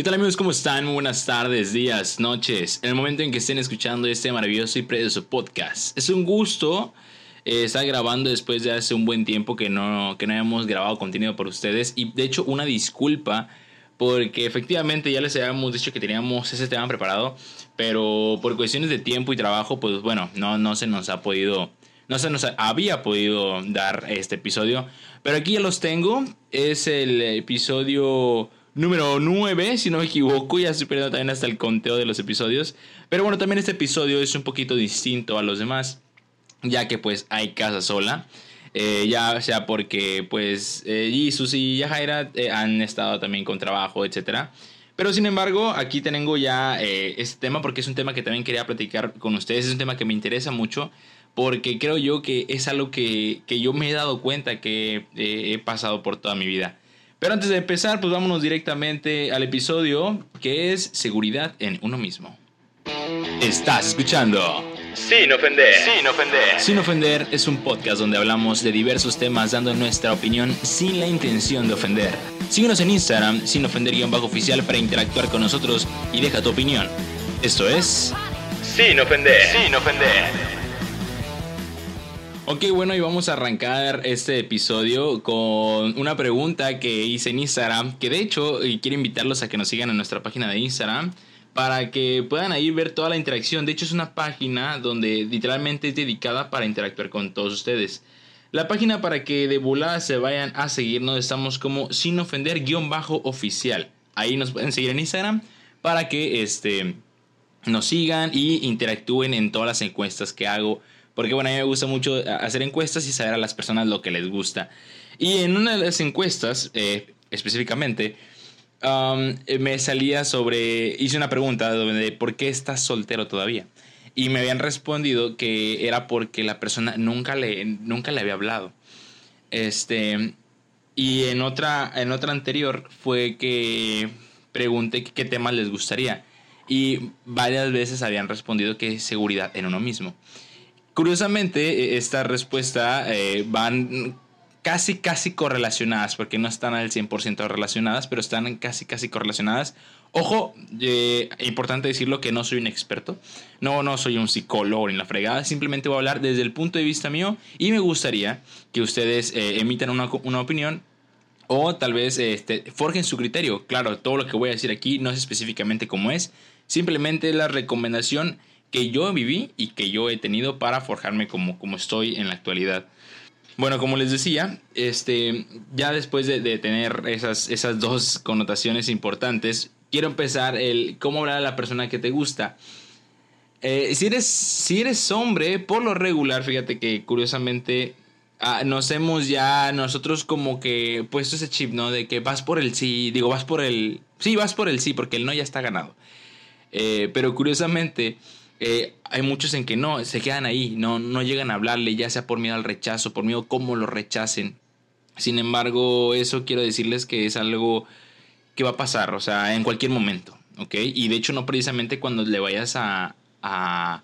¿Qué tal amigos? ¿Cómo están? Muy buenas tardes, días, noches. En el momento en que estén escuchando este maravilloso y precioso podcast. Es un gusto eh, estar grabando después de hace un buen tiempo que no, que no grabado contenido por ustedes. Y de hecho una disculpa porque efectivamente ya les habíamos dicho que teníamos ese tema preparado. Pero por cuestiones de tiempo y trabajo, pues bueno, no, no se nos ha podido... No se nos había podido dar este episodio. Pero aquí ya los tengo. Es el episodio número 9, si no me equivoco. Ya estoy perdiendo también hasta el conteo de los episodios. Pero bueno, también este episodio es un poquito distinto a los demás, ya que pues hay casa sola. Eh, ya sea porque pues eh, Jesus y Yajaira eh, han estado también con trabajo, etcétera. Pero sin embargo, aquí tengo ya eh, este tema porque es un tema que también quería platicar con ustedes. Es un tema que me interesa mucho porque creo yo que es algo que, que yo me he dado cuenta que he pasado por toda mi vida. Pero antes de empezar, pues vámonos directamente al episodio que es seguridad en uno mismo. Estás escuchando. Sin ofender. Sin ofender. Sin ofender es un podcast donde hablamos de diversos temas dando nuestra opinión sin la intención de ofender. Síguenos en Instagram, sin ofender-oficial para interactuar con nosotros y deja tu opinión. Esto es... Sin ofender. Sin ofender. Ok, bueno, y vamos a arrancar este episodio con una pregunta que hice en Instagram, que de hecho quiero invitarlos a que nos sigan en nuestra página de Instagram para que puedan ahí ver toda la interacción. De hecho es una página donde literalmente es dedicada para interactuar con todos ustedes. La página para que de volada se vayan a seguirnos estamos como sin ofender guion bajo oficial. Ahí nos pueden seguir en Instagram para que este, nos sigan y interactúen en todas las encuestas que hago porque bueno, a mí me gusta mucho hacer encuestas y saber a las personas lo que les gusta. Y en una de las encuestas, eh, específicamente, um, me salía sobre, hice una pregunta de por qué estás soltero todavía. Y me habían respondido que era porque la persona nunca le, nunca le había hablado. Este, y en otra, en otra anterior fue que pregunté qué temas les gustaría. Y varias veces habían respondido que seguridad en uno mismo. Curiosamente, e, esta respuesta eh, van casi, casi correlacionadas, porque no están al 100% relacionadas, pero están casi, casi correlacionadas. Ojo, eh, importante decirlo que no soy un experto, no, no soy un psicólogo ni la fregada, simplemente voy a hablar desde el punto de vista mío y me gustaría que ustedes eh, emitan una, una, opinión o tal vez este, forjen su criterio. Claro, todo lo que voy a decir aquí no es específicamente como es, simplemente la recomendación que yo viví y que yo he tenido para forjarme como, como estoy en la actualidad. Bueno, como les decía, este, ya después de, tener esas, esas dos connotaciones importantes, quiero empezar el cómo hablar a la persona que te gusta. Eh, si, eres, si eres hombre, por lo regular, fíjate que curiosamente ah, nos hemos ya nosotros como que puesto ese chip, ¿no? De que vas por el sí, digo, vas por el... Sí, vas por el sí, porque el no ya está ganado. Eh, pero curiosamente eh, hay muchos en que no, se quedan ahí, no, no llegan a hablarle, ya sea por miedo al rechazo, por miedo a cómo lo rechacen. Sin embargo, eso quiero decirles que es algo que va a pasar, o sea, en cualquier momento, ¿ok? Y de hecho no precisamente cuando le vayas a, a,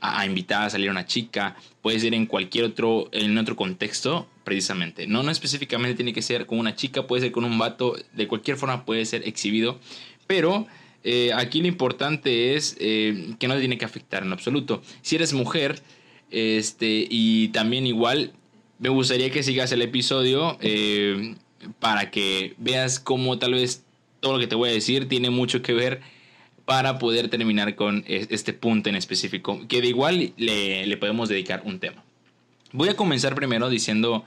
a invitar a salir a una chica, puede ser en cualquier otro, en otro contexto, precisamente. No, no específicamente tiene que ser con una chica, puede ser con un vato, de cualquier forma puede ser exhibido, pero eh, aquí lo importante es eh, que no te tiene que afectar en absoluto. Si eres mujer, este, y también igual, me gustaría que sigas el episodio eh, para que veas cómo tal vez todo lo que te voy a decir tiene mucho que ver para poder terminar con este punto en específico, que de igual le, le podemos dedicar un tema. Voy a comenzar primero diciendo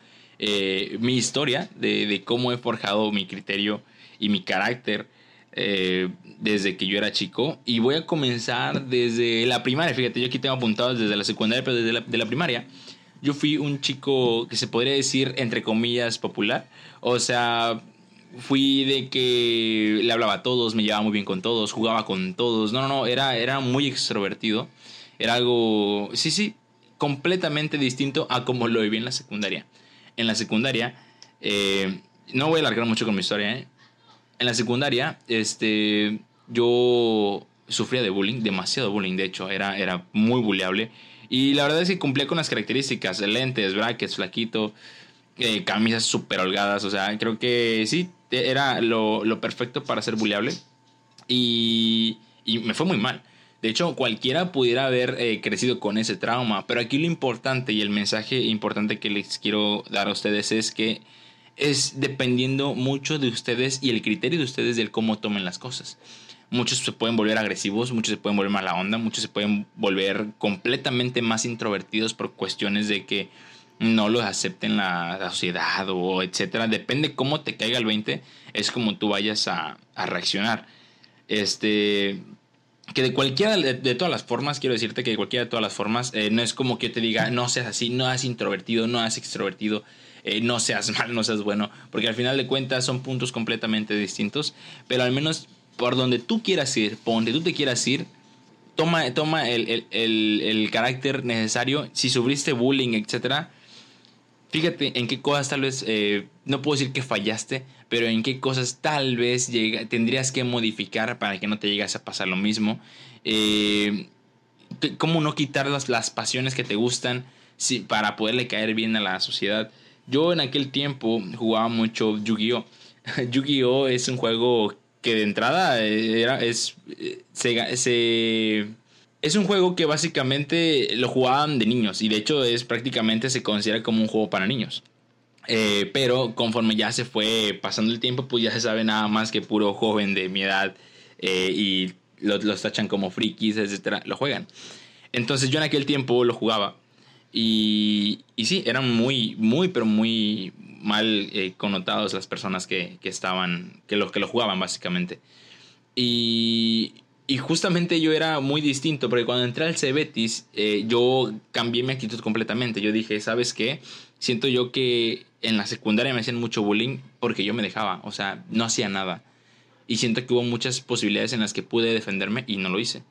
mi historia de, cómo he forjado mi criterio y mi carácter eh, desde que yo era chico. Y voy a comenzar desde la primaria. Fíjate, yo aquí tengo apuntado desde la secundaria, pero desde la, de la primaria. Yo fui un chico que se podría decir, entre comillas, popular. O sea, fui de que le hablaba a todos, me llevaba muy bien con todos, jugaba con todos. No, no, no, era, era muy extrovertido. Era algo, sí, sí, completamente distinto a como lo viví en la secundaria. En la secundaria, eh, no voy a alargar mucho con mi historia, ¿eh? En la secundaria, este, yo sufría de bullying, demasiado bullying, de hecho, era, era muy bulleable. Y la verdad es que cumplía con las características, lentes, brackets, flaquito, eh, camisas súper holgadas, o sea, creo que sí, era lo, lo, perfecto para ser bulleable. Y, y me fue muy mal. De hecho, cualquiera pudiera haber eh, crecido con ese trauma, pero aquí lo importante y el mensaje importante que les quiero dar a ustedes es que es dependiendo mucho de ustedes y el criterio de ustedes del cómo tomen las cosas. Muchos se pueden volver agresivos, muchos se pueden volver mala onda, muchos se pueden volver completamente más introvertidos por cuestiones de que no los acepten la, sociedad o etcétera. Depende cómo te caiga el 20, es como tú vayas a, a reaccionar. Este, que de cualquiera de, todas las formas, quiero decirte que de cualquiera de todas las formas, eh, no es como que yo te diga, no seas así, no seas introvertido, no seas extrovertido, eh, no seas mal, no seas bueno, porque al final de cuentas son puntos completamente distintos, pero al menos por donde tú quieras ir, por donde tú te quieras ir, toma, toma el, el, el, carácter necesario, si sufriste bullying, etcétera, fíjate en qué cosas tal vez, eh, no puedo decir que fallaste, pero en qué cosas tal vez llega, tendrías que modificar para que no te llegase a pasar lo mismo. Eh, cómo no quitar las, las, pasiones que te gustan si, para poderle caer bien a la sociedad. Yo en aquel tiempo jugaba mucho Yu-Gi-Oh! Yu-Gi-Oh! es un juego que de entrada era, es, se, es un juego que básicamente lo jugaban de niños y de hecho es prácticamente se considera como un juego para niños. Eh, pero conforme ya se fue pasando el tiempo, pues ya se sabe nada más que puro joven de mi edad eh, y los, tachan como frikis, etcétera, lo juegan. Entonces yo en aquel tiempo lo jugaba y, sí, eran muy, muy, pero muy mal eh, connotados las personas que, que, estaban, que lo, que lo jugaban básicamente. Y, y justamente yo era muy distinto, porque cuando entré al Cebetis, yo cambié mi actitud completamente. Yo dije, ¿sabes qué? Siento yo que en la secundaria me hacían mucho bullying porque yo me dejaba, o sea, no hacía nada. Y siento que hubo muchas posibilidades en las que pude defenderme y no lo hice.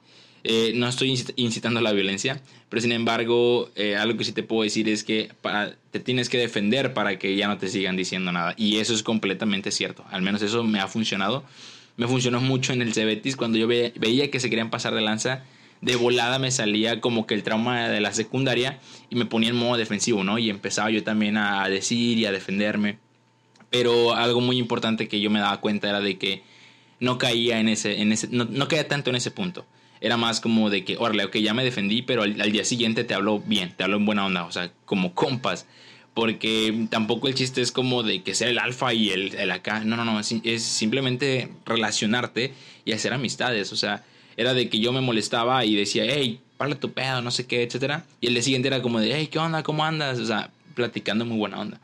Eh, no estoy incitando a la violencia, pero sin embargo, eh, algo que sí te puedo decir es que te tienes que defender para que ya no te sigan diciendo nada. Y eso es completamente cierto. Al menos eso me ha funcionado. Me funcionó mucho en el Cebetis cuando yo veía que se querían pasar de lanza de volada me salía como que el trauma de la secundaria y me ponía en modo defensivo, ¿no? Y empezaba yo también a decir y a defenderme. Pero algo muy importante que yo me daba cuenta era de que no caía en ese, en ese no, caía tanto en ese punto. Era más como de que, órale, ok, ya me defendí, pero al, día siguiente te hablo bien, te hablo en buena onda, o sea, como compas. Porque tampoco el chiste es como de que sea el alfa y el, el acá. No, no, no, es, simplemente relacionarte y hacer amistades. O sea, era de que yo me molestaba y decía, hey, parla tu pedo, no sé qué, etcétera. Y el día siguiente era como de, hey, ¿qué onda? ¿Cómo andas? O sea, platicando muy buena onda.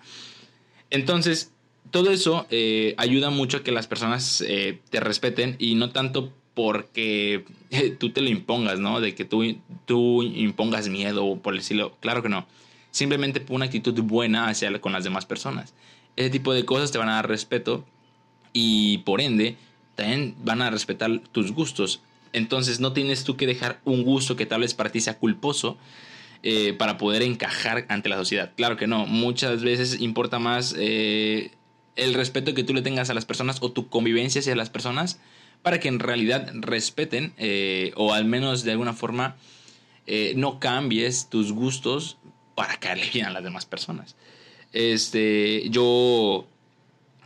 Entonces, todo eso eh, ayuda mucho a que las personas eh, te respeten y no tanto porque tú te lo impongas, ¿no? De que tú, tú impongas miedo, por decirlo. Claro que no. Simplemente una actitud buena hacia con las demás personas. Ese tipo de cosas te van a dar respeto y por ende también van a respetar tus gustos. Entonces no tienes tú que dejar un gusto que tal vez para ti sea culposo eh, para poder encajar ante la sociedad. Claro que no, muchas veces importa más eh, el respeto que tú le tengas a las personas o tu convivencia hacia las personas para que en realidad respeten eh, o al menos de alguna forma no cambies tus gustos para caerle bien a las demás personas. Este, yo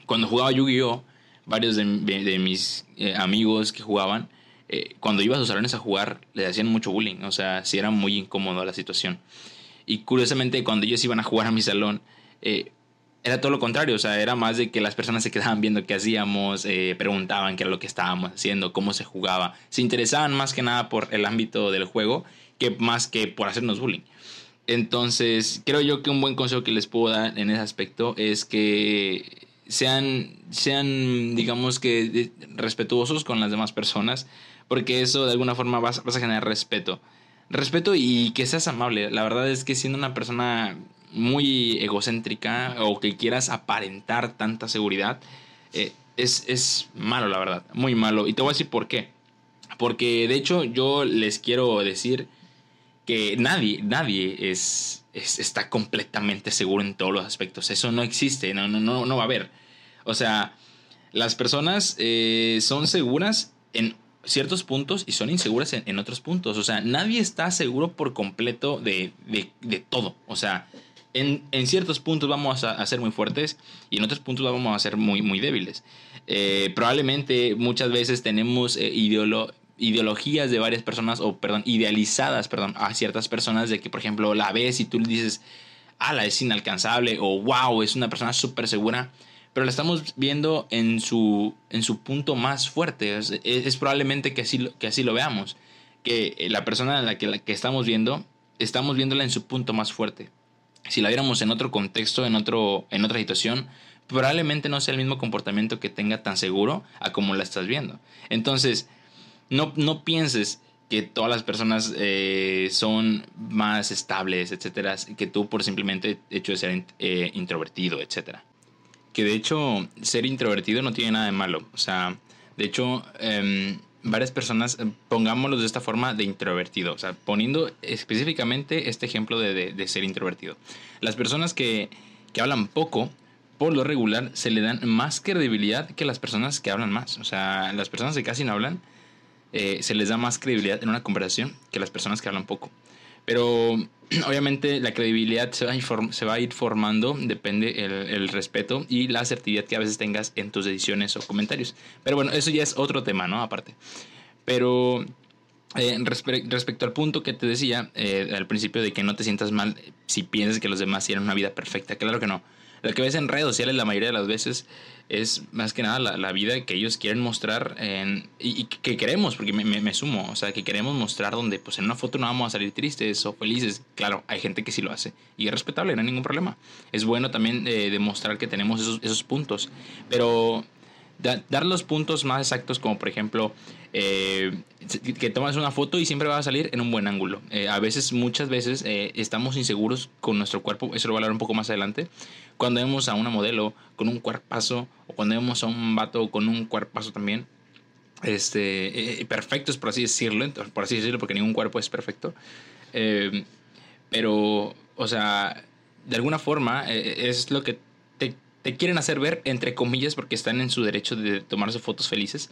cuando jugaba Yu-Gi-Oh, varios de mis amigos que jugaban, eh, cuando iba a sus salones a jugar, les hacían mucho bullying. O sea, sí era muy incómodo la situación. Y curiosamente, cuando ellos iban a jugar a mi salón, eh, era todo lo contrario. O sea, era más de que las personas se quedaban viendo qué hacíamos, eh, preguntaban qué era lo que estábamos haciendo, cómo se jugaba. Se interesaban más que nada por el ámbito del juego que más que por hacernos bullying. Entonces, creo yo que un buen consejo que les puedo dar en ese aspecto es que sean, sean digamos que, respetuosos con las demás personas porque eso de alguna forma vas, a generar respeto. Respeto y que seas amable. La verdad es que siendo una persona muy egocéntrica o que quieras aparentar tanta seguridad, eh, es, es malo, la verdad. Muy malo. Y te voy a decir por qué. Porque de hecho yo les quiero decir que nadie, nadie es, está completamente seguro en todos los aspectos. Eso no existe, no, no, no, no va a haber. O sea, las personas eh, son seguras en ciertos puntos y son inseguras en, otros puntos. O sea, nadie está seguro por completo de, de, todo. O sea, en, en, ciertos puntos vamos a, a, ser muy fuertes y en otros puntos vamos a ser muy, muy débiles. Eh, probablemente muchas veces tenemos eh, ideolo ideologías de varias personas, o perdón, idealizadas, perdón, a ciertas personas de que, por ejemplo, la ves y tú le dices, ala, es inalcanzable, o wow, es una persona súper segura, pero la estamos viendo en su, en su punto más fuerte. Es, es, probablemente que así, que así lo veamos, que la persona a la que, la que estamos viendo, estamos viéndola en su punto más fuerte. Si la viéramos en otro contexto, en, otro, en otra situación, probablemente no sea el mismo comportamiento que tenga tan seguro a como la estás viendo. Entonces, no, no pienses que todas las personas eh, son más estables, etcétera, que tú por simplemente hecho de ser eh, introvertido, etcétera. Que de hecho, ser introvertido no tiene nada de malo. O sea, de hecho, eh, varias personas, eh, pongámoslo de esta forma, de introvertido. O sea, poniendo específicamente este ejemplo de, de, de ser introvertido. Las personas que, que hablan poco, por lo regular, se le dan más credibilidad que las personas que hablan más. O sea, las personas que casi no hablan, eh, se les da más credibilidad en una conversación que las personas que hablan poco. Pero obviamente la credibilidad se va a se va a ir formando, depende el, el, respeto y la asertividad que a veces tengas en tus decisiones o comentarios. Pero bueno, eso ya es otro tema, ¿no? Aparte. Pero eh, respe respecto al punto que te decía eh, al principio de que no te sientas mal si piensas que los demás tienen una vida perfecta, claro que no. Lo que ves en redes sociales la mayoría de las veces es más que nada la, la vida que ellos quieren mostrar en, y, y, que queremos, porque me, me, sumo, o sea, que queremos mostrar donde pues en una foto no vamos a salir tristes o felices. Claro, hay gente que sí lo hace y es respetable, no hay ningún problema. Es bueno también eh, demostrar que tenemos esos, esos puntos, pero da, dar los puntos más exactos como por ejemplo eh, que tomas una foto y siempre va a salir en un buen ángulo. Eh, a veces, muchas veces, eh, estamos inseguros con nuestro cuerpo, eso lo voy a hablar un poco más adelante, cuando vemos a una modelo con un cuerpazo o cuando vemos a un vato con un cuerpazo también, este, perfectos por así decirlo, por así decirlo, porque ningún cuerpo es perfecto. pero, o sea, de alguna forma es lo que te, quieren hacer ver, entre comillas, porque están en su derecho de tomarse fotos felices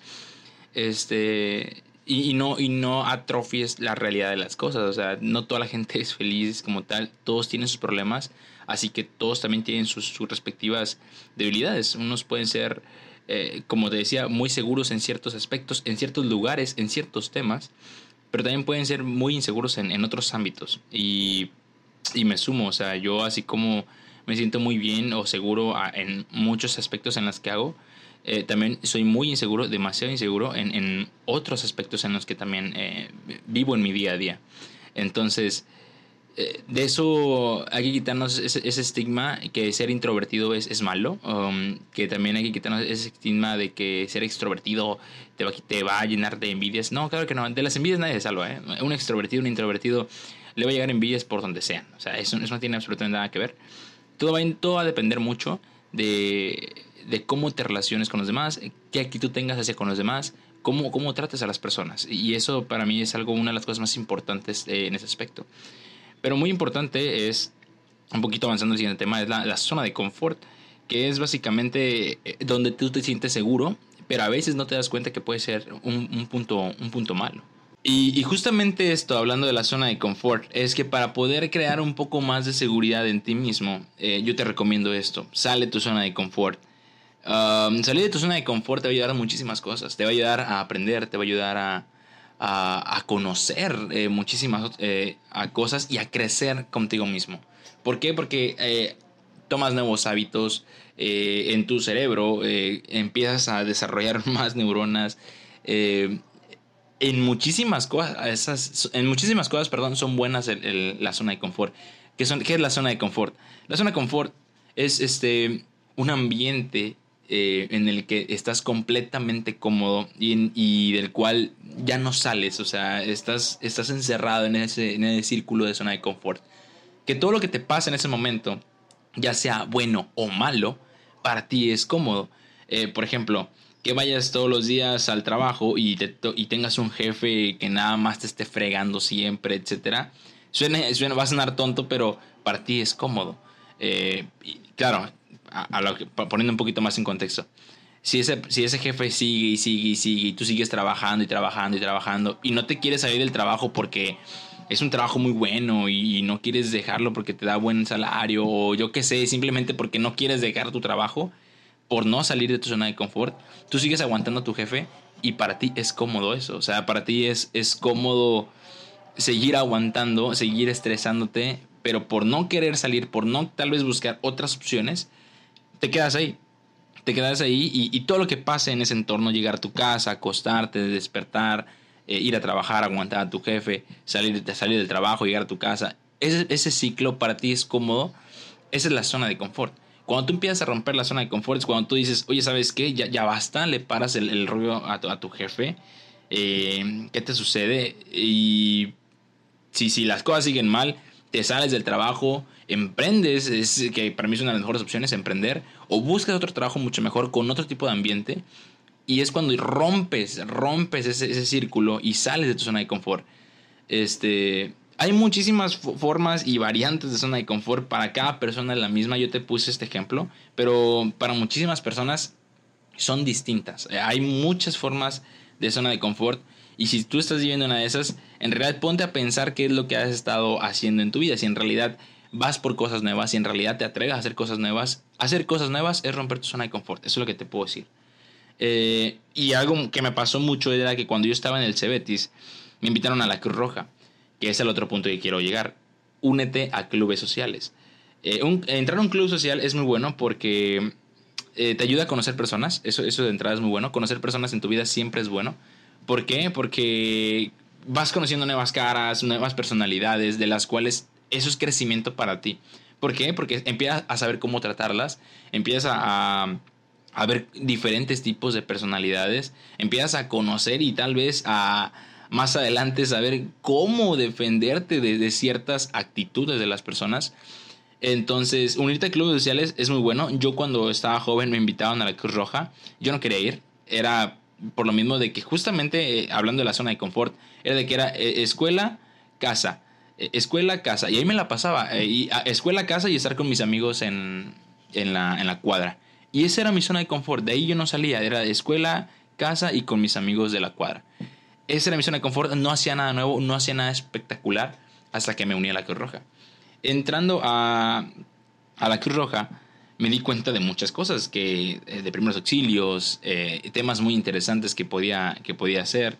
este y, no y no atrofies la realidad de las cosas. O sea no toda la gente es feliz como tal. Todos tienen sus problemas así que todos también tienen sus, sus respectivas debilidades. Unos pueden ser eh, como te decía muy seguros en ciertos aspectos en ciertos lugares en ciertos temas pero también pueden ser muy inseguros en, en otros ámbitos. Y, y me sumo o sea yo así como me siento muy bien o seguro en muchos aspectos en las que hago eh, también soy muy inseguro, demasiado inseguro en, en, otros aspectos en los que también eh, vivo en mi día a día. Entonces, eh, de eso hay que quitarnos ese, ese, estigma que ser introvertido es, es malo, um, que también hay que quitarnos ese estigma de que ser extrovertido te va, te va a llenar de envidias. No, claro que no, de las envidias nadie se salva. ¿eh? Un extrovertido, un introvertido, le va a llegar envidias por donde sean. O sea, eso, eso no tiene absolutamente nada que ver. Todo va, todo va a depender mucho de de cómo te relaciones con los demás, qué actitud tengas hacia con los demás, cómo, cómo trates a las personas. Y eso para mí es algo, una de las cosas más importantes eh, en ese aspecto. Pero muy importante es, un poquito avanzando el siguiente tema, es la, la zona de confort, que es básicamente eh, donde tú te sientes seguro, pero a veces no te das cuenta que puede ser un punto, un punto malo. Y, y, justamente esto, hablando de la zona de confort, es que para poder crear un poco más de seguridad en ti mismo, eh, yo te recomiendo esto, sale tu zona de confort Um, salir de tu zona de confort te va a ayudar a muchísimas cosas. Te va a ayudar a aprender, te va a ayudar a, a, conocer eh, muchísimas eh, a cosas y a crecer contigo mismo. ¿Por qué? Porque eh, tomas nuevos hábitos en tu cerebro, empiezas a desarrollar más neuronas. En muchísimas cosas, esas, en muchísimas cosas, perdón, son buenas el, el, la zona de confort. ¿Qué, son, ¿Qué es la zona de confort? La zona de confort es este, un ambiente eh, en el que estás completamente cómodo y, y, del cual ya no sales, o sea, estás, estás encerrado en ese, en ese círculo de zona de confort. Que todo lo que te pasa en ese momento, ya sea bueno o malo, para ti es cómodo. Eh, por ejemplo, que vayas todos los días al trabajo y, te, y tengas un jefe que nada más te esté fregando siempre, etc. Suena, suena, va a sonar tonto, pero para ti es cómodo. Eh, claro, a, lo que, poniendo un poquito más en contexto. Si ese, si ese jefe sigue y sigue y sigue y tú sigues trabajando y trabajando y trabajando y no te quieres salir del trabajo porque es un trabajo muy bueno y, no quieres dejarlo porque te da buen salario o yo qué sé, simplemente porque no quieres dejar tu trabajo por no salir de tu zona de confort, tú sigues aguantando a tu jefe y para ti es cómodo eso, o sea, para ti es, es cómodo seguir aguantando, seguir estresándote, pero por no querer salir, por no tal vez buscar otras opciones, te quedas ahí. Te quedas ahí y, todo lo que pase en ese entorno, llegar a tu casa, acostarte, despertar, eh, ir a trabajar, aguantar a tu jefe, salir, salir del trabajo, llegar a tu casa, ese, ese ciclo para ti es cómodo, esa es la zona de confort. Cuando tú empiezas a romper la zona de confort es cuando tú dices, oye, ¿sabes qué? Ya, ya basta, le paras el, el rollo a tu, a tu jefe. Eh, ¿Qué te sucede? Y si, si las cosas siguen mal, te sales del trabajo, emprendes, es que para mí es una de las mejores opciones, emprender, o buscas otro trabajo mucho mejor con otro tipo de ambiente, y es cuando rompes, rompes ese, ese círculo y sales de tu zona de confort. Este, hay muchísimas formas y variantes de zona de confort, para cada persona es la misma, yo te puse este ejemplo, pero para muchísimas personas son distintas. Hay muchas formas de zona de confort y si tú estás viviendo una de esas, en realidad ponte a pensar qué es lo que has estado haciendo en tu vida. Si en realidad vas por cosas nuevas, si en realidad te atreves a hacer cosas nuevas, hacer cosas nuevas es romper tu zona de confort. Eso es lo que te puedo decir. Eh, y algo que me pasó mucho era que cuando yo estaba en el Cebetis, me invitaron a la Cruz Roja, que es el otro punto que quiero llegar. Únete a clubes sociales. Eh, entrar a un club social es muy bueno porque eh, te ayuda a conocer personas. Eso, eso de entrada es muy bueno. Conocer personas en tu vida siempre es bueno. ¿Por qué? Porque vas conociendo nuevas caras, nuevas personalidades, de las cuales eso es crecimiento para ti. ¿Por qué? Porque empiezas a saber cómo tratarlas, empiezas a, a ver diferentes tipos de personalidades, empiezas a conocer y tal vez a más adelante saber cómo defenderte de, ciertas actitudes de las personas. Entonces, unirte a clubes sociales es muy bueno. Yo cuando estaba joven me invitaban a la Cruz Roja. Yo no quería ir. Era por lo mismo de que justamente eh, hablando de la zona de confort, era de que era eh, escuela, casa, eh, escuela, casa. Y ahí me la pasaba, y, escuela, casa y estar con mis amigos en, en, la, en la cuadra. Y esa era mi zona de confort, de ahí yo no salía, era escuela, casa y con mis amigos de la cuadra. Esa era mi zona de confort, no hacía nada nuevo, no hacía nada espectacular hasta que me uní a la Cruz Roja. Entrando a, a la Cruz Roja, me di cuenta de muchas cosas, que eh, de primeros auxilios, eh, temas muy interesantes que podía, que podía hacer.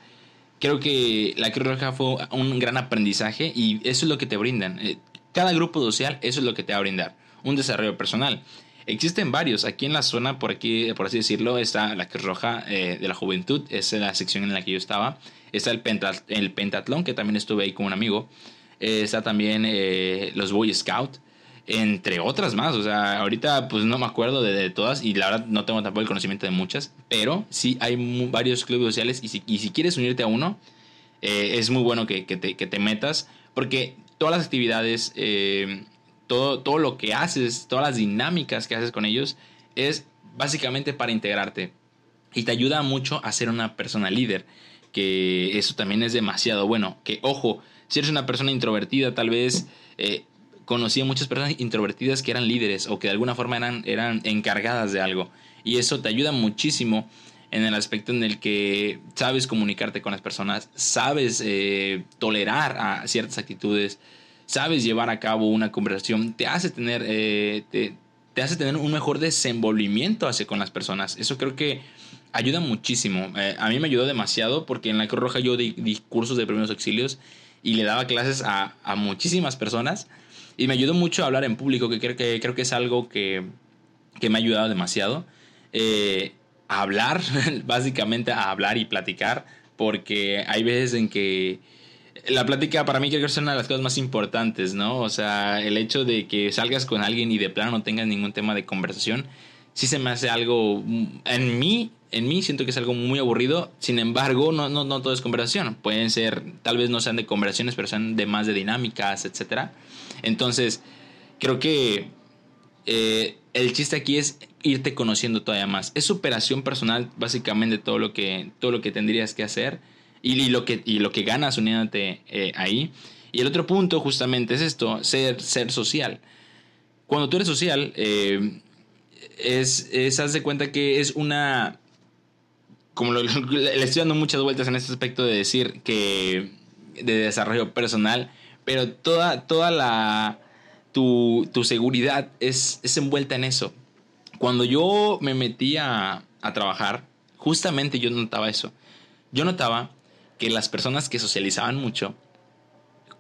Creo que la Cruz Roja fue un gran aprendizaje y eso es lo que te brindan. Eh, cada grupo social, eso es lo que te va a brindar. Un desarrollo personal. Existen varios. Aquí en la zona, por aquí, por así decirlo, está la Cruz Roja de la Juventud. Es la sección en la que yo estaba. Está el, el Pentatlón, que también estuve ahí con un amigo. está también los Boy Scout entre otras más. O sea, ahorita pues no me acuerdo de, todas y la verdad no tengo tampoco el conocimiento de muchas, pero sí hay varios clubes sociales y si, y si quieres unirte a uno, eh, es muy bueno que, te, que, te, metas porque todas las actividades, eh, todo, todo lo que haces, todas las dinámicas que haces con ellos es básicamente para integrarte y te ayuda mucho a ser una persona líder, que eso también es demasiado bueno, que ojo, si eres una persona introvertida tal vez... Eh, conocí a muchas personas introvertidas que eran líderes o que de alguna forma eran, eran encargadas de algo. Y eso te ayuda muchísimo en el aspecto en el que sabes comunicarte con las personas, sabes eh, tolerar a ciertas actitudes, sabes llevar a cabo una conversación, te hace tener, eh, te, hace tener un mejor desenvolvimiento hacia con las personas. Eso creo que ayuda muchísimo. Eh, a mí me ayudó demasiado porque en la Cruz Roja yo di, cursos de primeros auxilios y le daba clases a, a muchísimas personas y me ayudó mucho a hablar en público, que creo que, creo que es algo que, que me ha ayudado demasiado. Eh, a hablar, básicamente a hablar y platicar, porque hay veces en que la plática para mí creo que es una de las cosas más importantes, ¿no? O sea, el hecho de que salgas con alguien y de plano no tengas ningún tema de conversación, sí se me hace algo, en mí, en mí siento que es algo muy aburrido, sin embargo, no, no, no todo es conversación, pueden ser, tal vez no sean de conversaciones, pero sean de más de dinámicas, etcétera. Entonces, creo que eh, el chiste aquí es irte conociendo todavía más. Es superación personal, básicamente, todo lo que, todo lo que tendrías que hacer y, lo, que, y lo que ganas uniéndote eh, ahí. Y el otro punto, justamente, es esto: ser, ser social. Cuando tú eres social, eh, es, es, haz de cuenta que es una. Como le estoy dando muchas vueltas en este aspecto de decir que. de desarrollo personal pero toda, toda la, tu, tu seguridad es, es envuelta en eso. Cuando yo me metí a, a trabajar, justamente yo notaba eso. Yo notaba que las personas que socializaban mucho,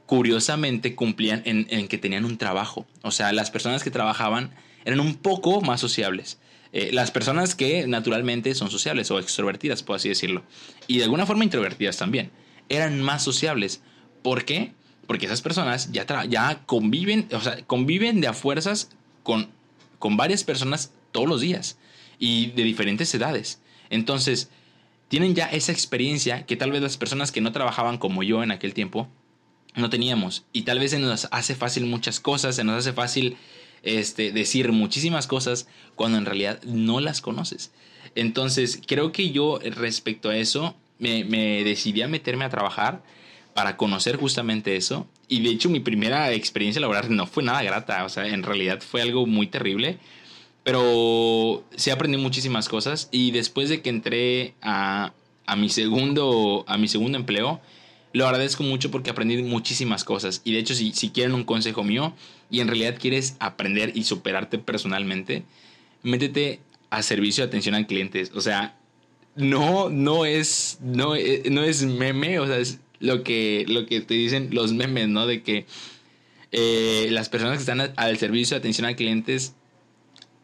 curiosamente cumplían en, que tenían un trabajo. O sea, las personas que trabajaban eran un poco más sociables. Eh, las personas que naturalmente son sociables o extrovertidas, por así decirlo, y de alguna forma introvertidas también, eran más sociables. ¿Por qué? Porque esas personas ya, ya conviven, o sea, conviven de a fuerzas con, con varias personas todos los días y de diferentes edades. Entonces, tienen ya esa experiencia que tal vez las personas que no trabajaban como yo en aquel tiempo no teníamos. Y tal vez se nos hace fácil muchas cosas, se nos hace fácil este, decir muchísimas cosas cuando en realidad no las conoces. Entonces, creo que yo respecto a eso me, me decidí a meterme a trabajar para conocer justamente eso. Y de hecho mi primera experiencia laboral no fue nada grata, o sea, en realidad fue algo muy terrible. Pero sí aprendí muchísimas cosas y después de que entré a, a, mi, segundo, a mi segundo empleo, lo agradezco mucho porque aprendí muchísimas cosas. Y de hecho, si, si quieren un consejo mío y en realidad quieres aprender y superarte personalmente, métete a servicio de atención a clientes. O sea, no, no es, no, eh, no es meme, o sea, es lo que, lo que te dicen los memes, ¿no? De que eh, las personas que están al servicio de atención a clientes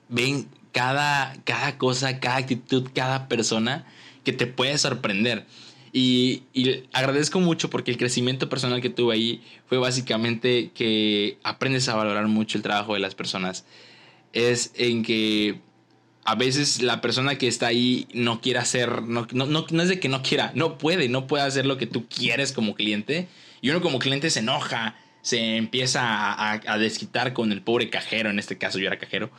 ven cada, cada cosa, cada actitud, cada persona que te puede sorprender. Y, agradezco mucho porque el crecimiento personal que tuve ahí fue básicamente que aprendes a valorar mucho el trabajo de las personas. Es en que a veces la persona que está ahí no quiere hacer, no, no, no, es de que no quiera, no puede, no puede hacer lo que tú quieres como cliente. Y uno como cliente se enoja, se empieza a, a, desquitar con el pobre cajero, en este caso yo era cajero,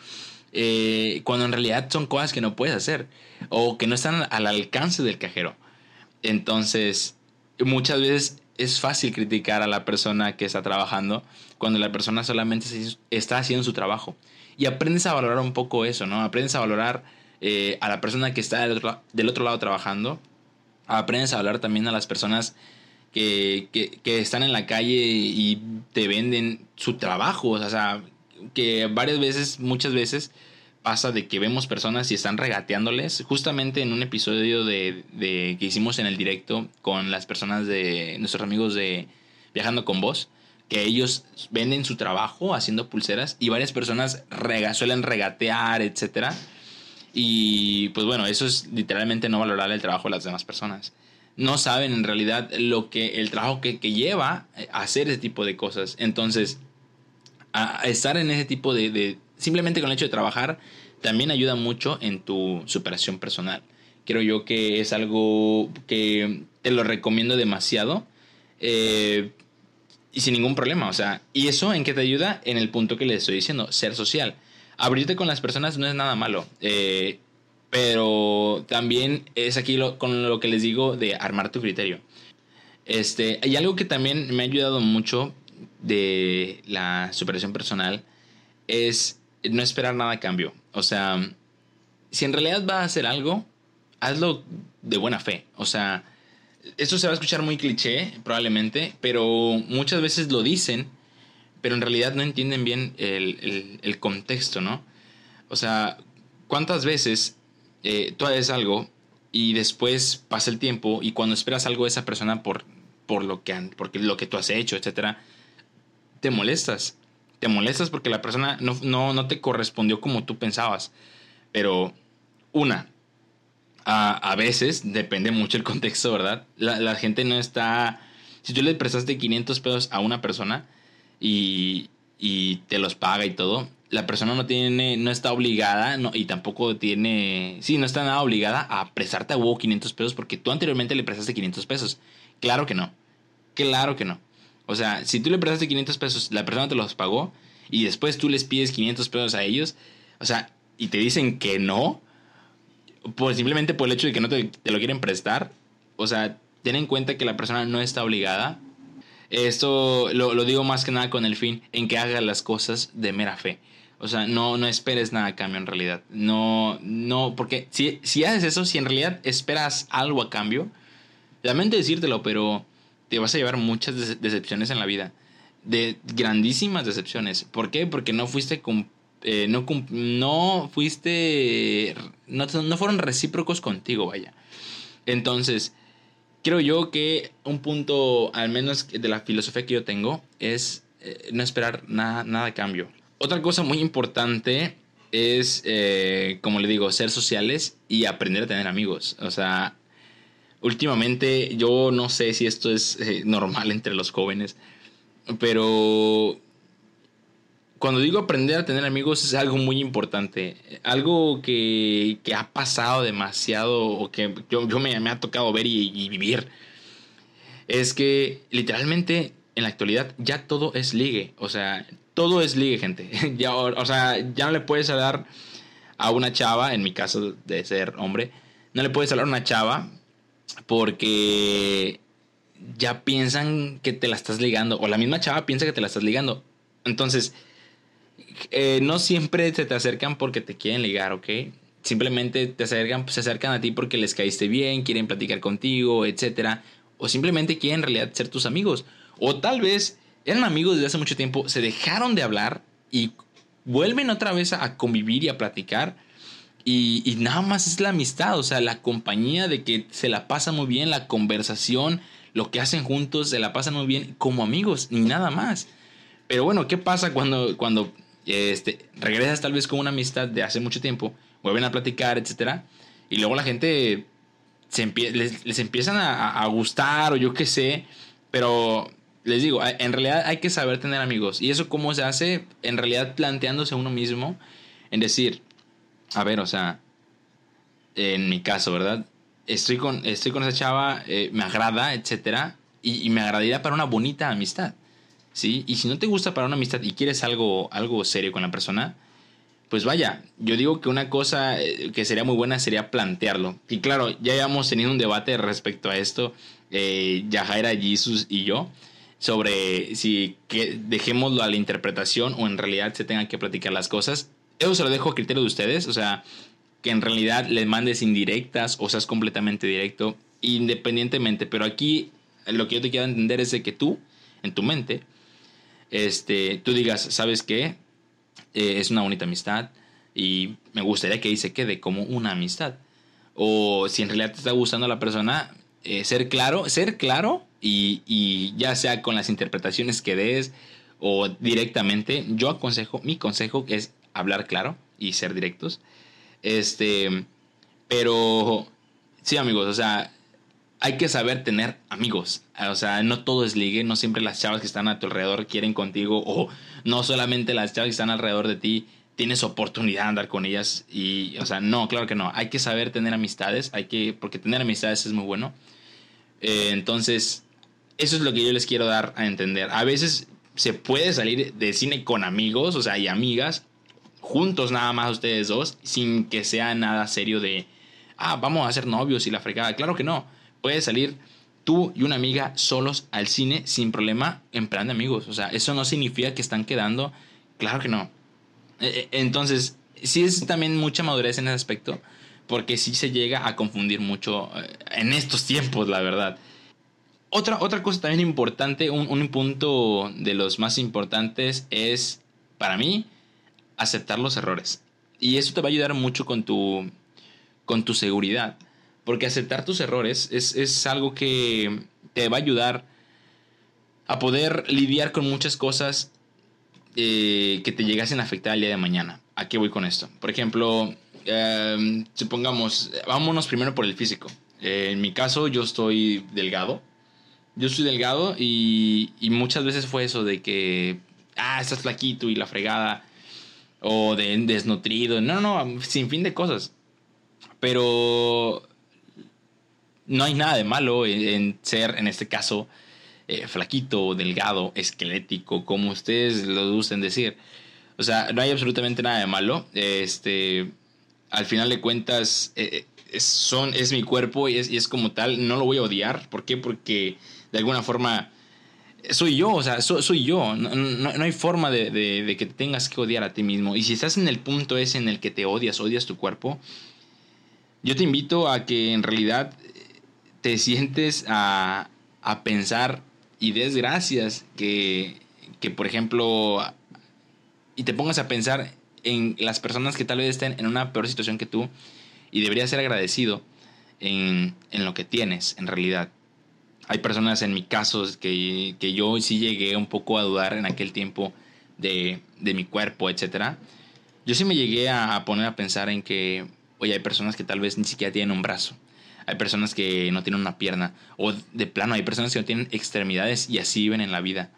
eh, cuando en realidad son cosas que no puedes hacer o que no están al alcance del cajero. Entonces, muchas veces es fácil criticar a la persona que está trabajando cuando la persona solamente está haciendo su trabajo. Y aprendes a valorar un poco eso, ¿no? Aprendes a valorar eh, a la persona que está del otro, del otro, lado trabajando. Aprendes a valorar también a las personas que, que, que, están en la calle y te venden su trabajo. O sea, que varias veces, muchas veces, pasa de que vemos personas y están regateándoles. Justamente en un episodio de, de, que hicimos en el directo con las personas de nuestros amigos de Viajando con Vos, que ellos venden su trabajo haciendo pulseras y varias personas rega, suelen regatear, etcétera. Y pues bueno, eso es literalmente no valorar el trabajo de las demás personas. No saben en realidad lo que el trabajo que, que lleva a hacer ese tipo de cosas. Entonces, a, estar en ese tipo de, simplemente con el hecho de trabajar, también ayuda mucho en tu superación personal. Creo yo que es algo que te lo recomiendo demasiado eh, y sin ningún problema. O sea, ¿y eso en qué te ayuda? En el punto que les estoy diciendo, ser social. Abrirte con las personas no es nada malo. Eh, pero también es aquí lo, con lo que les digo de armar tu criterio. Este, hay algo que también me ha ayudado mucho de la superación personal es no esperar nada a cambio. O sea, si en realidad vas a hacer algo, hazlo de buena fe. O sea, esto se va a escuchar muy cliché, probablemente, pero muchas veces lo dicen, pero en realidad no entienden bien el, el, contexto, ¿no? O sea, ¿cuántas veces eh, tú haces algo y después pasa el tiempo y cuando esperas algo de esa persona por, por lo, que, porque lo que tú has hecho, etcétera, te molestas. Te molestas porque la persona no, no, no te correspondió como tú pensabas. Pero, una, a, a, veces, depende mucho el contexto, ¿verdad? La, la, gente no está... Si tú le prestaste 500 pesos a una persona y, y te los paga y todo, la persona no tiene, no está obligada no, y tampoco tiene, sí, no está nada obligada a prestarte a huevo 500 pesos porque tú anteriormente le prestaste 500 pesos. Claro que no. Claro que no. O sea, si tú le prestaste 500 pesos, la persona te los pagó y después tú les pides 500 pesos a ellos, o sea, y te dicen que no, pues simplemente por el hecho de que no te, lo quieren prestar, o sea, ten en cuenta que la persona no está obligada. Esto lo, lo, digo más que nada con el fin en que haga las cosas de mera fe. O sea, no, no esperes nada a cambio en realidad. No, no, porque si, si haces eso, si en realidad esperas algo a cambio, lamento decírtelo, pero te vas a llevar muchas decepciones en la vida. de grandísimas decepciones. ¿Por qué? Porque no fuiste eh, no, no fuiste, no, no fueron recíprocos contigo, vaya. Entonces, creo yo que un punto, al menos de la filosofía que yo tengo, es eh, no esperar nada, nada de cambio. Otra cosa muy importante es, eh, como le digo, ser sociales y aprender a tener amigos. O sea, últimamente yo no sé si esto es eh, normal entre los jóvenes, pero cuando digo aprender a tener amigos es algo muy importante. Algo que, que ha pasado demasiado o que yo, yo me, ha tocado ver y, y, vivir. Es que literalmente en la actualidad ya todo es ligue. O sea, todo es ligue, gente. ya, o, o sea, ya no le puedes hablar a una chava, en mi caso de ser hombre, no le puedes hablar a una chava porque ya piensan que te la estás ligando. O la misma chava piensa que te la estás ligando. Entonces, eh, no siempre se te acercan porque te quieren ligar, ¿ok? Simplemente te acercan, se acercan a ti porque les caíste bien, quieren platicar contigo, etc. O simplemente quieren en realidad ser tus amigos. O tal vez eran amigos desde hace mucho tiempo, se dejaron de hablar y vuelven otra vez a convivir y a platicar. Y, nada más es la amistad, o sea, la compañía de que se la pasa muy bien, la conversación, lo que hacen juntos, se la pasan muy bien como amigos, ni nada más. Pero bueno, ¿qué pasa cuando, cuando este, regresas tal vez con una amistad de hace mucho tiempo, vuelven a platicar, etcétera, y luego la gente se les, les, empiezan a, a, gustar o yo qué sé, pero les digo, en realidad hay que saber tener amigos. ¿Y eso cómo se hace? En realidad planteándose uno mismo en decir, a ver, o sea, en mi caso, ¿verdad? Estoy con, estoy con esa chava, eh, me agrada, etcétera, y, y, me agradaría para una bonita amistad, ¿sí? Y si no te gusta para una amistad y quieres algo, algo serio con la persona, pues vaya, yo digo que una cosa eh, que sería muy buena sería plantearlo. Y claro, ya habíamos tenido un debate respecto a esto, eh, Jesus y yo, sobre si que dejémoslo a la interpretación o en realidad se tengan que platicar las cosas. Eso se lo dejo a criterio de ustedes, o sea, que en realidad les mandes indirectas o seas completamente directo, independientemente. Pero aquí lo que yo te quiero entender es de que tú, en tu mente, este, tú digas, ¿sabes qué? Eh, es una bonita amistad y me gustaría que ahí se quede como una amistad. O si en realidad te está gustando la persona, eh, ser claro, ser claro y, y ya sea con las interpretaciones que des o directamente, yo aconsejo, mi consejo es hablar claro y ser directos. Este, pero sí, amigos, o sea, hay que saber tener amigos. O sea, no todo es ligue, no siempre las chavas que están a tu alrededor quieren contigo o no solamente las chavas que están alrededor de ti tienes oportunidad de andar con ellas y, o sea, no, claro que no. Hay que saber tener amistades, hay que, porque tener amistades es muy bueno. Eh, entonces, eso es lo que yo les quiero dar a entender. A veces se puede salir de cine con amigos, o sea, y amigas, juntos nada más ustedes dos, sin que sea nada serio de, ah, vamos a ser novios y la fregada. Claro que no. Puedes salir tú y una amiga solos al cine sin problema en plan de amigos. O sea, eso no significa que están quedando. Claro que no. Entonces, sí es también mucha madurez en ese aspecto, porque sí se llega a confundir mucho en estos tiempos, la verdad. Otra, otra cosa también importante, un, un punto de los más importantes es, para mí, aceptar los errores. Y eso te va a ayudar mucho con tu, con tu seguridad. Porque aceptar tus errores es, es, algo que te va a ayudar a poder lidiar con muchas cosas eh, que te llegasen a afectar el día de mañana. ¿A qué voy con esto? Por ejemplo, eh, supongamos, vámonos primero por el físico. Eh, en mi caso, yo estoy delgado yo soy delgado y, y, muchas veces fue eso de que, ah, estás flaquito y la fregada, o de desnutrido, no, no, sin fin de cosas. Pero no hay nada de malo en, ser, en este caso, eh, flaquito, delgado, esquelético, como ustedes lo gusten decir. O sea, no hay absolutamente nada de malo. Este, al final de cuentas, eh, es, son, es mi cuerpo y es, y es como tal. No lo voy a odiar. ¿Por qué? Porque de alguna forma soy yo, o sea, soy, yo. No, no, hay forma de, de, de, que tengas que odiar a ti mismo. Y si estás en el punto ese en el que te odias, odias tu cuerpo, yo te invito a que en realidad te sientes a, a pensar y des gracias que, que, por ejemplo, y te pongas a pensar en las personas que tal vez estén en una peor situación que tú y deberías ser agradecido en, en lo que tienes, en realidad. Hay personas en mi caso que, que, yo sí llegué un poco a dudar en aquel tiempo de, de mi cuerpo, etc. Yo sí me llegué a, a poner a pensar en que, oye, hay personas que tal vez ni siquiera tienen un brazo hay personas que no tienen una pierna, o de plano hay personas que no tienen extremidades y así viven en la vida.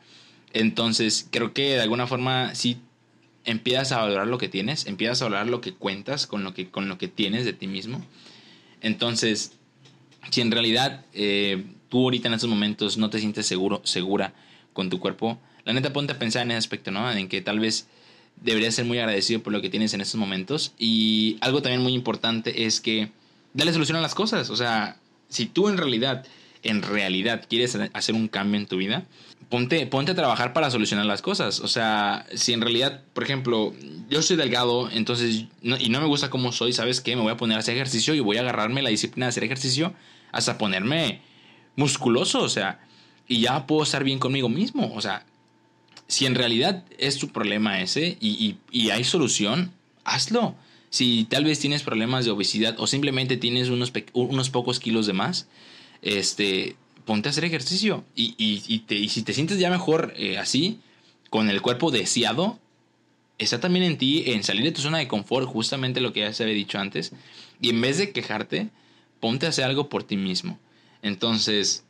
Entonces, creo que de alguna forma si empiezas a valorar lo que tienes, empiezas a valorar lo que cuentas con lo que, con lo que tienes de ti mismo. Entonces, si en realidad eh, tú ahorita en estos momentos no te sientes seguro, segura con tu cuerpo, la neta ponte a pensar en ese aspecto, ¿no? En que tal vez deberías ser muy agradecido por lo que tienes en estos momentos. Y algo también muy importante es que dale solución a las cosas. O sea, si tú en realidad, en realidad quieres hacer un cambio en tu vida, ponte, ponte a trabajar para solucionar las cosas. O sea, si en realidad, por ejemplo, yo soy delgado, entonces, y no me gusta cómo soy, ¿sabes qué? Me voy a poner a hacer ejercicio y voy a agarrarme la disciplina de hacer ejercicio hasta ponerme musculoso, o sea, y ya puedo estar bien conmigo mismo. O sea, si en realidad es tu problema ese y, y hay solución, hazlo si tal vez tienes problemas de obesidad o simplemente tienes unos, unos pocos kilos de más, este, ponte a hacer ejercicio. Y, y, te, y si te sientes ya mejor eh, así, con el cuerpo deseado, está también en ti en salir de tu zona de confort, justamente lo que ya se había dicho antes. Y en vez de quejarte, ponte a hacer algo por ti mismo. Entonces,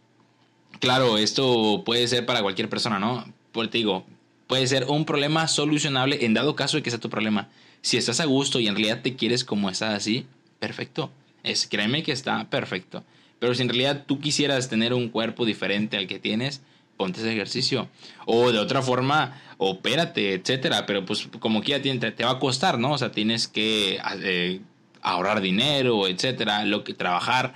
claro, esto puede ser para cualquier persona, ¿no? Pues te digo, puede ser un problema solucionable en dado caso de que sea tu problema. Si estás a gusto y en realidad te quieres como estás así, perfecto. Es, créeme que está perfecto. Pero si en realidad tú quisieras tener un cuerpo diferente al que tienes, ponte ese ejercicio. O de otra forma, opérate, etcétera. Pero pues como que ya te, te va a costar, ¿no? O sea, tienes que eh, ahorrar dinero, etcétera, lo que trabajar.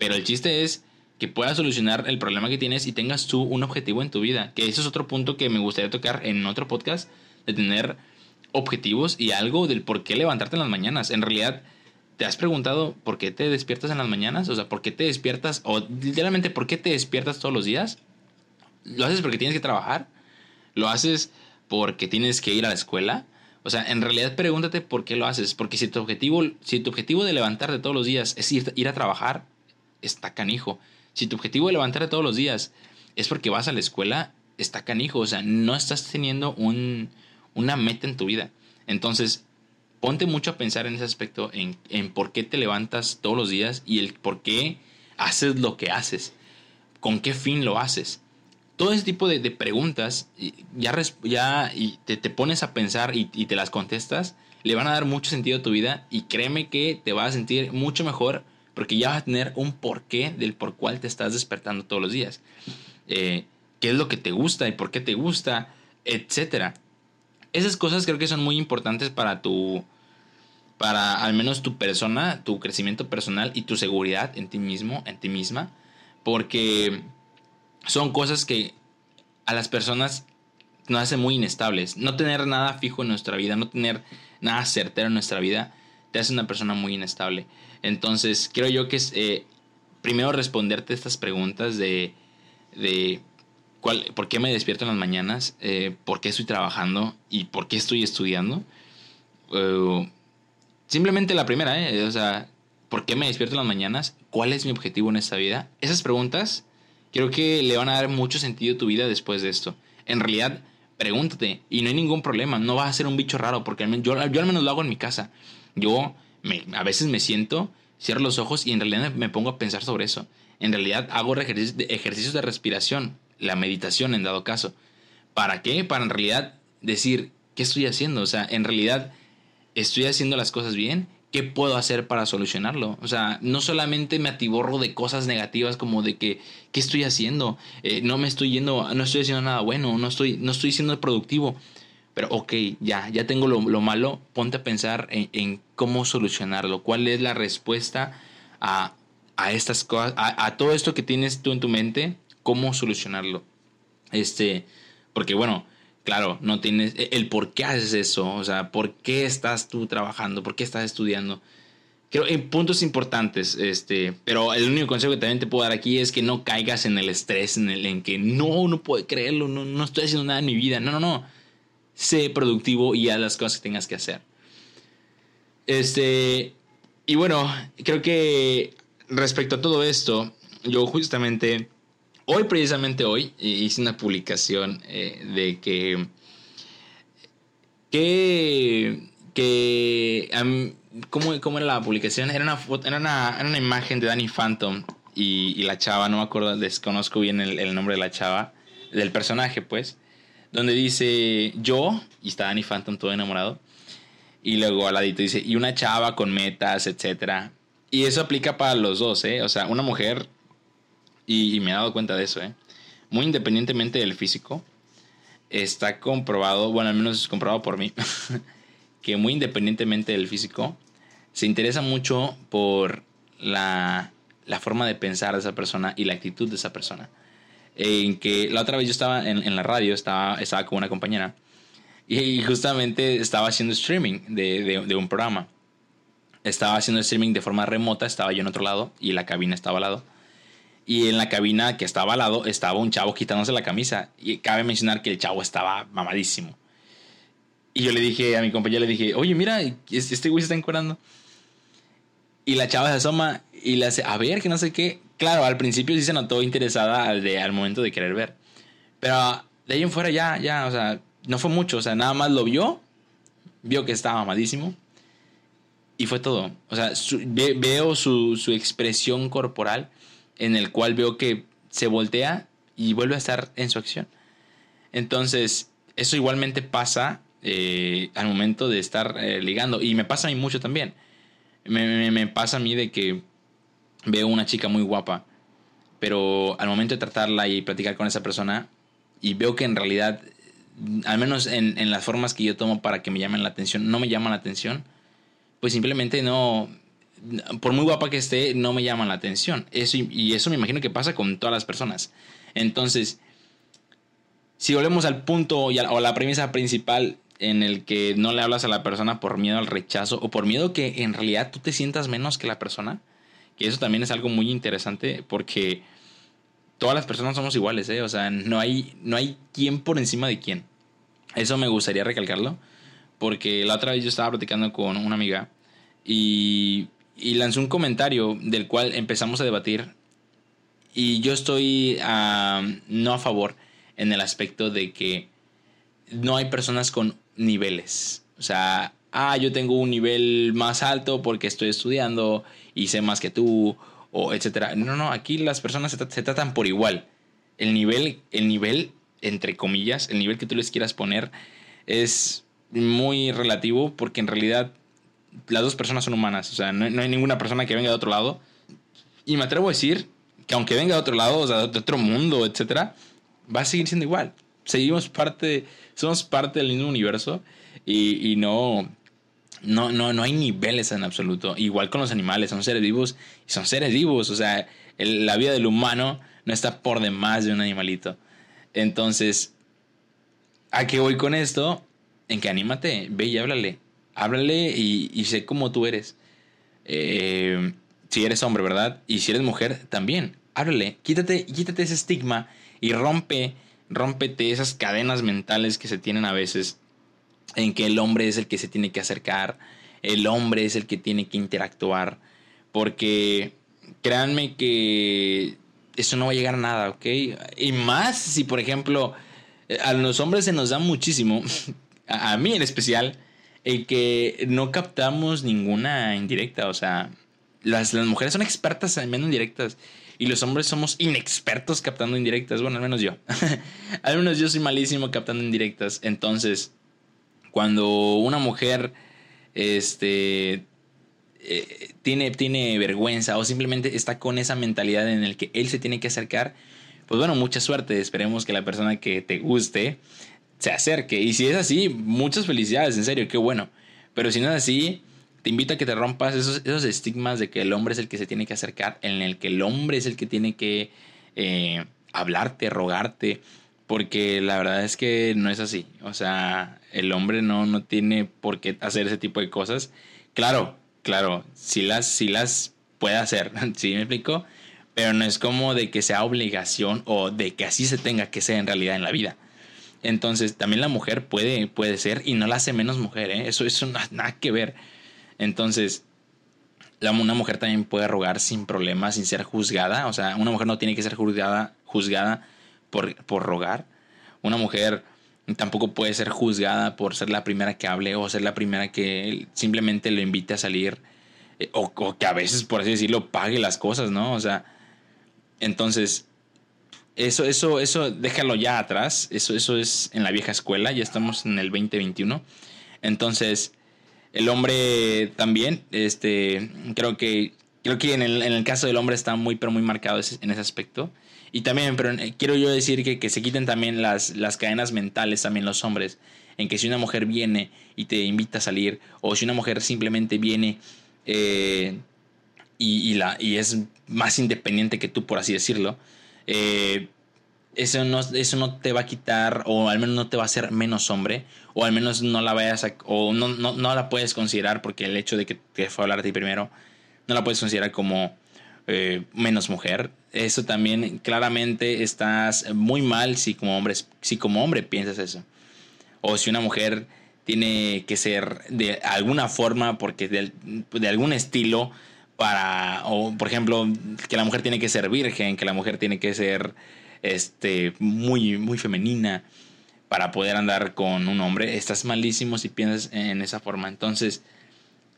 Pero el chiste es que puedas solucionar el problema que tienes y tengas tú un objetivo en tu vida. Que ese es otro punto que me gustaría tocar en otro podcast, de tener objetivos y algo del por qué levantarte en las mañanas. En realidad, ¿te has preguntado por qué te despiertas en las mañanas? O sea, ¿por qué te despiertas? O literalmente, ¿por qué te despiertas todos los días? ¿Lo haces porque tienes que trabajar? ¿Lo haces porque tienes que ir a la escuela? O sea, en realidad pregúntate por qué lo haces. Porque si tu objetivo, si tu objetivo de levantarte todos los días es ir, ir a trabajar, está canijo. Si tu objetivo de levantarte todos los días es porque vas a la escuela, está canijo. O sea, no estás teniendo un, una meta en tu vida. Entonces, ponte mucho a pensar en ese aspecto, en, en por qué te levantas todos los días y el por qué haces lo que haces, con qué fin lo haces. Todo ese tipo de, preguntas, ya, ya te, te, pones a pensar y, y, te las contestas, le van a dar mucho sentido a tu vida y créeme que te vas a sentir mucho mejor porque ya vas a tener un porqué del por cual te estás despertando todos los días. Eh, ¿Qué es lo que te gusta y por qué te gusta? Etcétera. Esas cosas creo que son muy importantes para tu, para al menos tu persona, tu crecimiento personal y tu seguridad en ti mismo, en ti misma, porque son cosas que a las personas nos hacen muy inestables. No tener nada fijo en nuestra vida, no tener nada certero en nuestra vida, te hace una persona muy inestable. Entonces, creo yo que eh, primero responderte estas preguntas de, de por qué me despierto en las mañanas, eh, por qué estoy trabajando y por qué estoy estudiando. Eh, simplemente la primera, ¿eh? O sea, ¿por qué me despierto en las mañanas? ¿Cuál es mi objetivo en esta vida? Esas preguntas creo que le van a dar mucho sentido a tu vida después de esto. En realidad, pregúntate y no hay ningún problema. No vas a ser un bicho raro porque yo, yo al menos lo hago en mi casa. Yo me, a veces me siento, cierro los ojos y en realidad me pongo a pensar sobre eso. En realidad hago ejercicios de respiración la meditación en dado caso. ¿Para qué? Para en realidad decir, ¿qué estoy haciendo? O sea, en realidad, ¿estoy haciendo las cosas bien? ¿Qué puedo hacer para solucionarlo? O sea, no solamente me atiborro de cosas negativas como de que, ¿qué estoy haciendo? Eh, no me estoy yendo, no estoy haciendo nada bueno, no estoy, no estoy siendo productivo. Pero ok, ya, ya tengo lo, malo, ponte a pensar en, cómo solucionarlo, cuál es la respuesta a, a estas cosas, a, a todo esto que tienes tú en tu mente cómo solucionarlo. Este, porque bueno, claro, no tienes e, el por qué haces eso, o sea, por qué estás tú trabajando, por qué estás estudiando. creo en puntos importantes, este, pero el único consejo que también te puedo dar aquí es que no caigas en el estrés, en el en que no, no puedo creerlo, no, no estoy haciendo nada en mi vida. No, no, no. Sé productivo y haz las cosas que tengas que hacer. Este, y bueno, creo que respecto a todo esto, yo justamente, hoy precisamente hoy, hice una publicación eh, de que, que, que, ¿cómo, ¿cómo, era la publicación? Era una, era una, era una imagen de Danny Phantom y, la chava, no me acuerdo, desconozco bien el, nombre de la chava, del personaje pues, donde dice yo, y está Danny Phantom todo enamorado, y luego al ladito dice, y una chava con metas, etcétera. Y eso aplica para los dos, ¿eh? O sea, una mujer, y, me he dado cuenta de eso, ¿eh? Muy independientemente del físico, está comprobado, bueno, al menos es comprobado por mí, que muy independientemente del físico, se interesa mucho por la, la, forma de pensar de esa persona y la actitud de esa persona. En que la otra vez yo estaba en, en la radio, estaba, estaba con una compañera, y justamente estaba haciendo streaming de, de, un programa. Estaba haciendo streaming de forma remota, estaba yo en otro lado y la cabina estaba al lado. Y en la cabina que estaba al lado estaba un chavo quitándose la camisa. Y cabe mencionar que el chavo estaba mamadísimo. Y yo le dije a mi compañero, le dije, oye, mira, este güey se está encuadrando. Y la chava se asoma y le hace, a ver, que no sé qué. Claro, al principio sí se notó interesada al, de, al momento de querer ver. Pero de ahí en fuera ya, ya, o sea, no fue mucho, o sea, nada más lo vio, vio que estaba amadísimo y fue todo. O sea, veo su, expresión corporal en el cual veo que se voltea y vuelve a estar en su acción. Entonces, eso igualmente pasa eh, al momento de estar eh, ligando y me pasa a mí mucho también. Me pasa a mí de que veo una chica muy guapa, pero al momento de tratarla y platicar con esa persona y veo que en realidad al menos en, en, las formas que yo tomo para que me llamen la atención, no me llaman la atención, pues simplemente no, por muy guapa que esté, no me llaman la atención. Eso, y eso me imagino que pasa con todas las personas. Entonces, si volvemos al punto o a la premisa principal en el que no le hablas a la persona por miedo al rechazo o por miedo que en realidad tú te sientas menos que la persona, que eso también es algo muy interesante porque todas las personas somos iguales, ¿eh? O sea, no hay, no hay quién por encima de quién. Eso me gustaría recalcarlo, porque la otra vez yo estaba platicando con una amiga y, y lanzó un comentario del cual empezamos a debatir y yo estoy no a favor en el aspecto de que no hay personas con niveles. O sea, ah, yo tengo un nivel más alto porque estoy estudiando y sé más que tú, o etcétera. No, no, aquí las personas se, tratan por igual. El nivel, el nivel, entre comillas, el nivel que tú les quieras poner es muy relativo porque en realidad las dos personas son humanas. O sea, no, hay ninguna persona que venga de otro lado. Y me atrevo a decir que aunque venga de otro lado, o sea, de otro mundo, etcétera, va a seguir siendo igual. Seguimos parte, somos parte del mismo universo y, y no, no, no, no hay niveles en absoluto. Igual con los animales, son seres vivos y son seres vivos. O sea, la vida del humano no está por demás de un animalito. Entonces, ¿a qué voy con esto? En que anímate, ve y háblale. Háblale y, sé cómo tú eres. Eh, si eres hombre, ¿verdad? Y si eres mujer, también. Háblale. Quítate, quítate ese estigma y rompe, rómpete esas cadenas mentales que se tienen a veces en que el hombre es el que se tiene que acercar, el hombre es el que tiene que interactuar, porque créanme que eso no va a llegar a nada, ¿ok? Y más si, por ejemplo, a los hombres se nos da muchísimo, a, mí en especial, el que no captamos ninguna indirecta, o sea, las, las mujeres son expertas en menos indirectas y los hombres somos inexpertos captando indirectas, bueno, al menos yo, al menos yo soy malísimo captando indirectas, entonces cuando una mujer este, eh, tiene, tiene vergüenza o simplemente está con esa mentalidad en el que él se tiene que acercar, pues bueno, mucha suerte. Esperemos que la persona que te guste se acerque. Y si es así, muchas felicidades, en serio, qué bueno. Pero si no es así, te invito a que te rompas esos, esos estigmas de que el hombre es el que se tiene que acercar, en el que el hombre es el que tiene que eh, hablarte, rogarte, porque la verdad es que no es así. O sea, el hombre no, no tiene por qué hacer ese tipo de cosas. Claro, claro, si las, las puede hacer, ¿sí me explico? Pero no es como de que sea obligación o de que así se tenga que ser en realidad en la vida. Entonces, también la mujer puede, puede ser y no la hace menos mujer, ¿eh? Eso, eso nada que ver. Entonces, la, una mujer también puede rogar sin problemas, sin ser juzgada. O sea, una mujer no tiene que ser juzgada, juzgada por, por rogar. Una mujer tampoco puede ser juzgada por ser la primera que hable o ser la primera que simplemente lo invite a salir eh, o, que a veces, por así decirlo, pague las cosas, ¿no? O sea, entonces, eso, eso, eso, déjalo ya atrás. Eso, eso es en la vieja escuela. Ya estamos en el 2021. Entonces, el hombre también, este, creo que, creo que en el, en el caso del hombre está muy, pero muy marcado en ese aspecto. Y también, pero eh, quiero yo decir que, que se quiten también las, las cadenas mentales también los hombres. En que si una mujer viene y te invita a salir, o si una mujer simplemente viene eh, y, y, la, y es más independiente que tú, por así decirlo, eh, eso, no, eso no te va a quitar, o al menos no te va a hacer menos hombre, o al menos no la vayas a, o no, no, no la puedes considerar, porque el hecho de que te fue a hablar a ti primero, no la puedes considerar como eh, menos mujer. Eso también claramente estás muy mal si como hombre, si como hombre piensas eso. O si una mujer tiene que ser de alguna forma, porque de, algún estilo, para, o por ejemplo, que la mujer tiene que ser virgen, que la mujer tiene que ser este, muy, muy femenina para poder andar con un hombre, estás malísimo si piensas en esa forma. Entonces,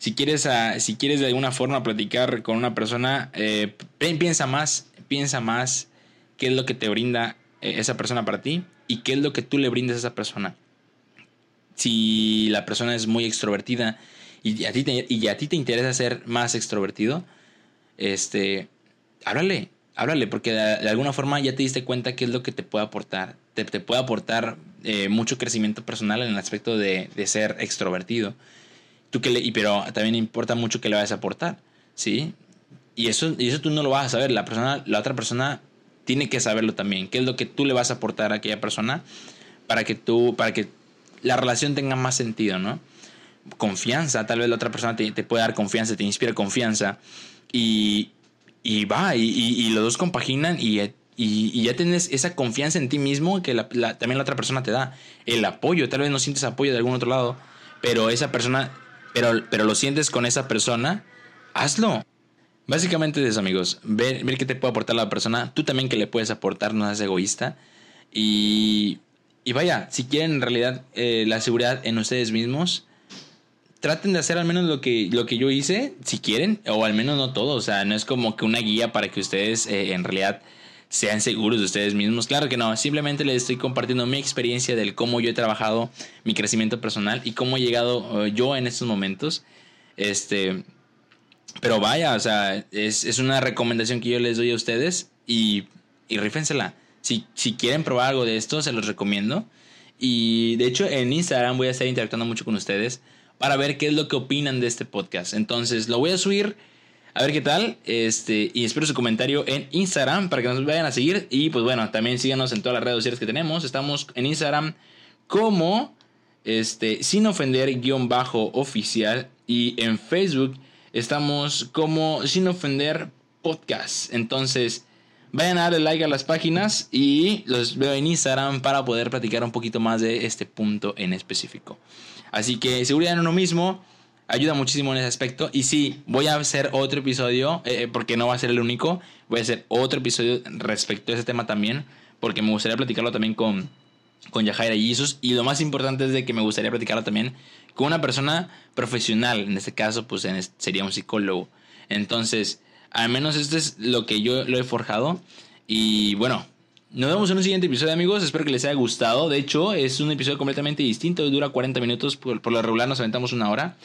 si quieres, a, si quieres de alguna forma platicar con una persona, eh, piensa más, piensa más qué es lo que te brinda eh, esa persona para ti y qué es lo que tú le brindas a esa persona. Si la persona es muy extrovertida, y a ti te, y a ti te interesa ser más extrovertido, este, háblale, háblale, porque de, alguna forma ya te diste cuenta qué es lo que te puede aportar. Te, puede aportar eh, mucho crecimiento personal en el aspecto de, de ser extrovertido. Tú que le, y, pero también importa mucho que le vayas a aportar, ¿sí? Y eso, y eso tú no lo vas a saber, la, persona, la otra persona tiene que saberlo también. ¿Qué es lo que tú le vas a aportar a aquella persona para que tú, para que la relación tenga más sentido, ¿no? confianza, tal vez la otra persona te, te puede dar confianza, te inspira confianza y, y va, y, y, los dos compaginan y, y, ya tienes esa confianza en ti mismo que la, también la otra persona te da. El apoyo, tal vez no sientes apoyo de algún otro lado, pero esa persona, pero, pero lo sientes con esa persona, hazlo. Básicamente es amigos, ver, ver qué te puede aportar la persona, tú también que le puedes aportar, no seas egoísta. Y, y vaya, si quieren en realidad eh, la seguridad en ustedes mismos, traten de hacer al menos lo que, lo que yo hice, si quieren, o al menos no todo. O sea, no es como que una guía para que ustedes eh, en realidad sean seguros de ustedes mismos. Claro que no, simplemente les estoy compartiendo mi experiencia del cómo yo he trabajado mi crecimiento personal y cómo he llegado eh, yo en estos momentos. Este, pero vaya, o sea, es, es, una recomendación que yo les doy a ustedes y, y rífensela. Si, si quieren probar algo de esto, se los recomiendo. Y de hecho en Instagram voy a estar interactuando mucho con ustedes para ver qué es lo que opinan de este podcast. Entonces lo voy a subir a ver qué tal. Este, y espero su comentario en Instagram para que nos vayan a seguir. Y pues bueno, también síganos en todas las redes sociales que tenemos. Estamos en Instagram como este, sin ofender guion bajo oficial. Y en Facebook estamos como sin ofender podcast. Entonces vayan a darle like a las páginas y los veo en Instagram para poder platicar un poquito más de este punto en específico. Así que seguridad en uno mismo ayuda muchísimo en ese aspecto. Y sí, voy a hacer otro episodio, eh, porque no va a ser el único. Voy a hacer otro episodio respecto a ese tema también, porque me gustaría platicarlo también con, con Yajaira Jesus. Y lo más importante es de que me gustaría platicarlo también con una persona profesional. En este caso, pues sería un psicólogo. Entonces, al menos esto es lo que yo lo he forjado. Y bueno, nos vemos en un siguiente episodio, amigos. Espero que les haya gustado. De hecho, es un episodio completamente distinto. Dura 40 minutos. Por, por, lo regular nos aventamos una hora.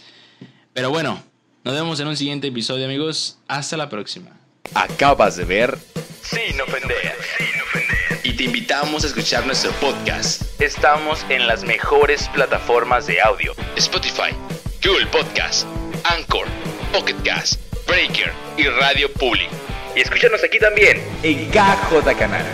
Pero bueno, nos vemos en un siguiente episodio, amigos. Hasta la próxima. Acabas de ver Sin ofender. Sin ofender. Y te invitamos a escuchar nuestro podcast. Estamos en las mejores plataformas de audio. Spotify, Google Podcast, Anchor, Pocket Cast, Breaker y Radio Public. Y escúchanos aquí también en KJ Canal.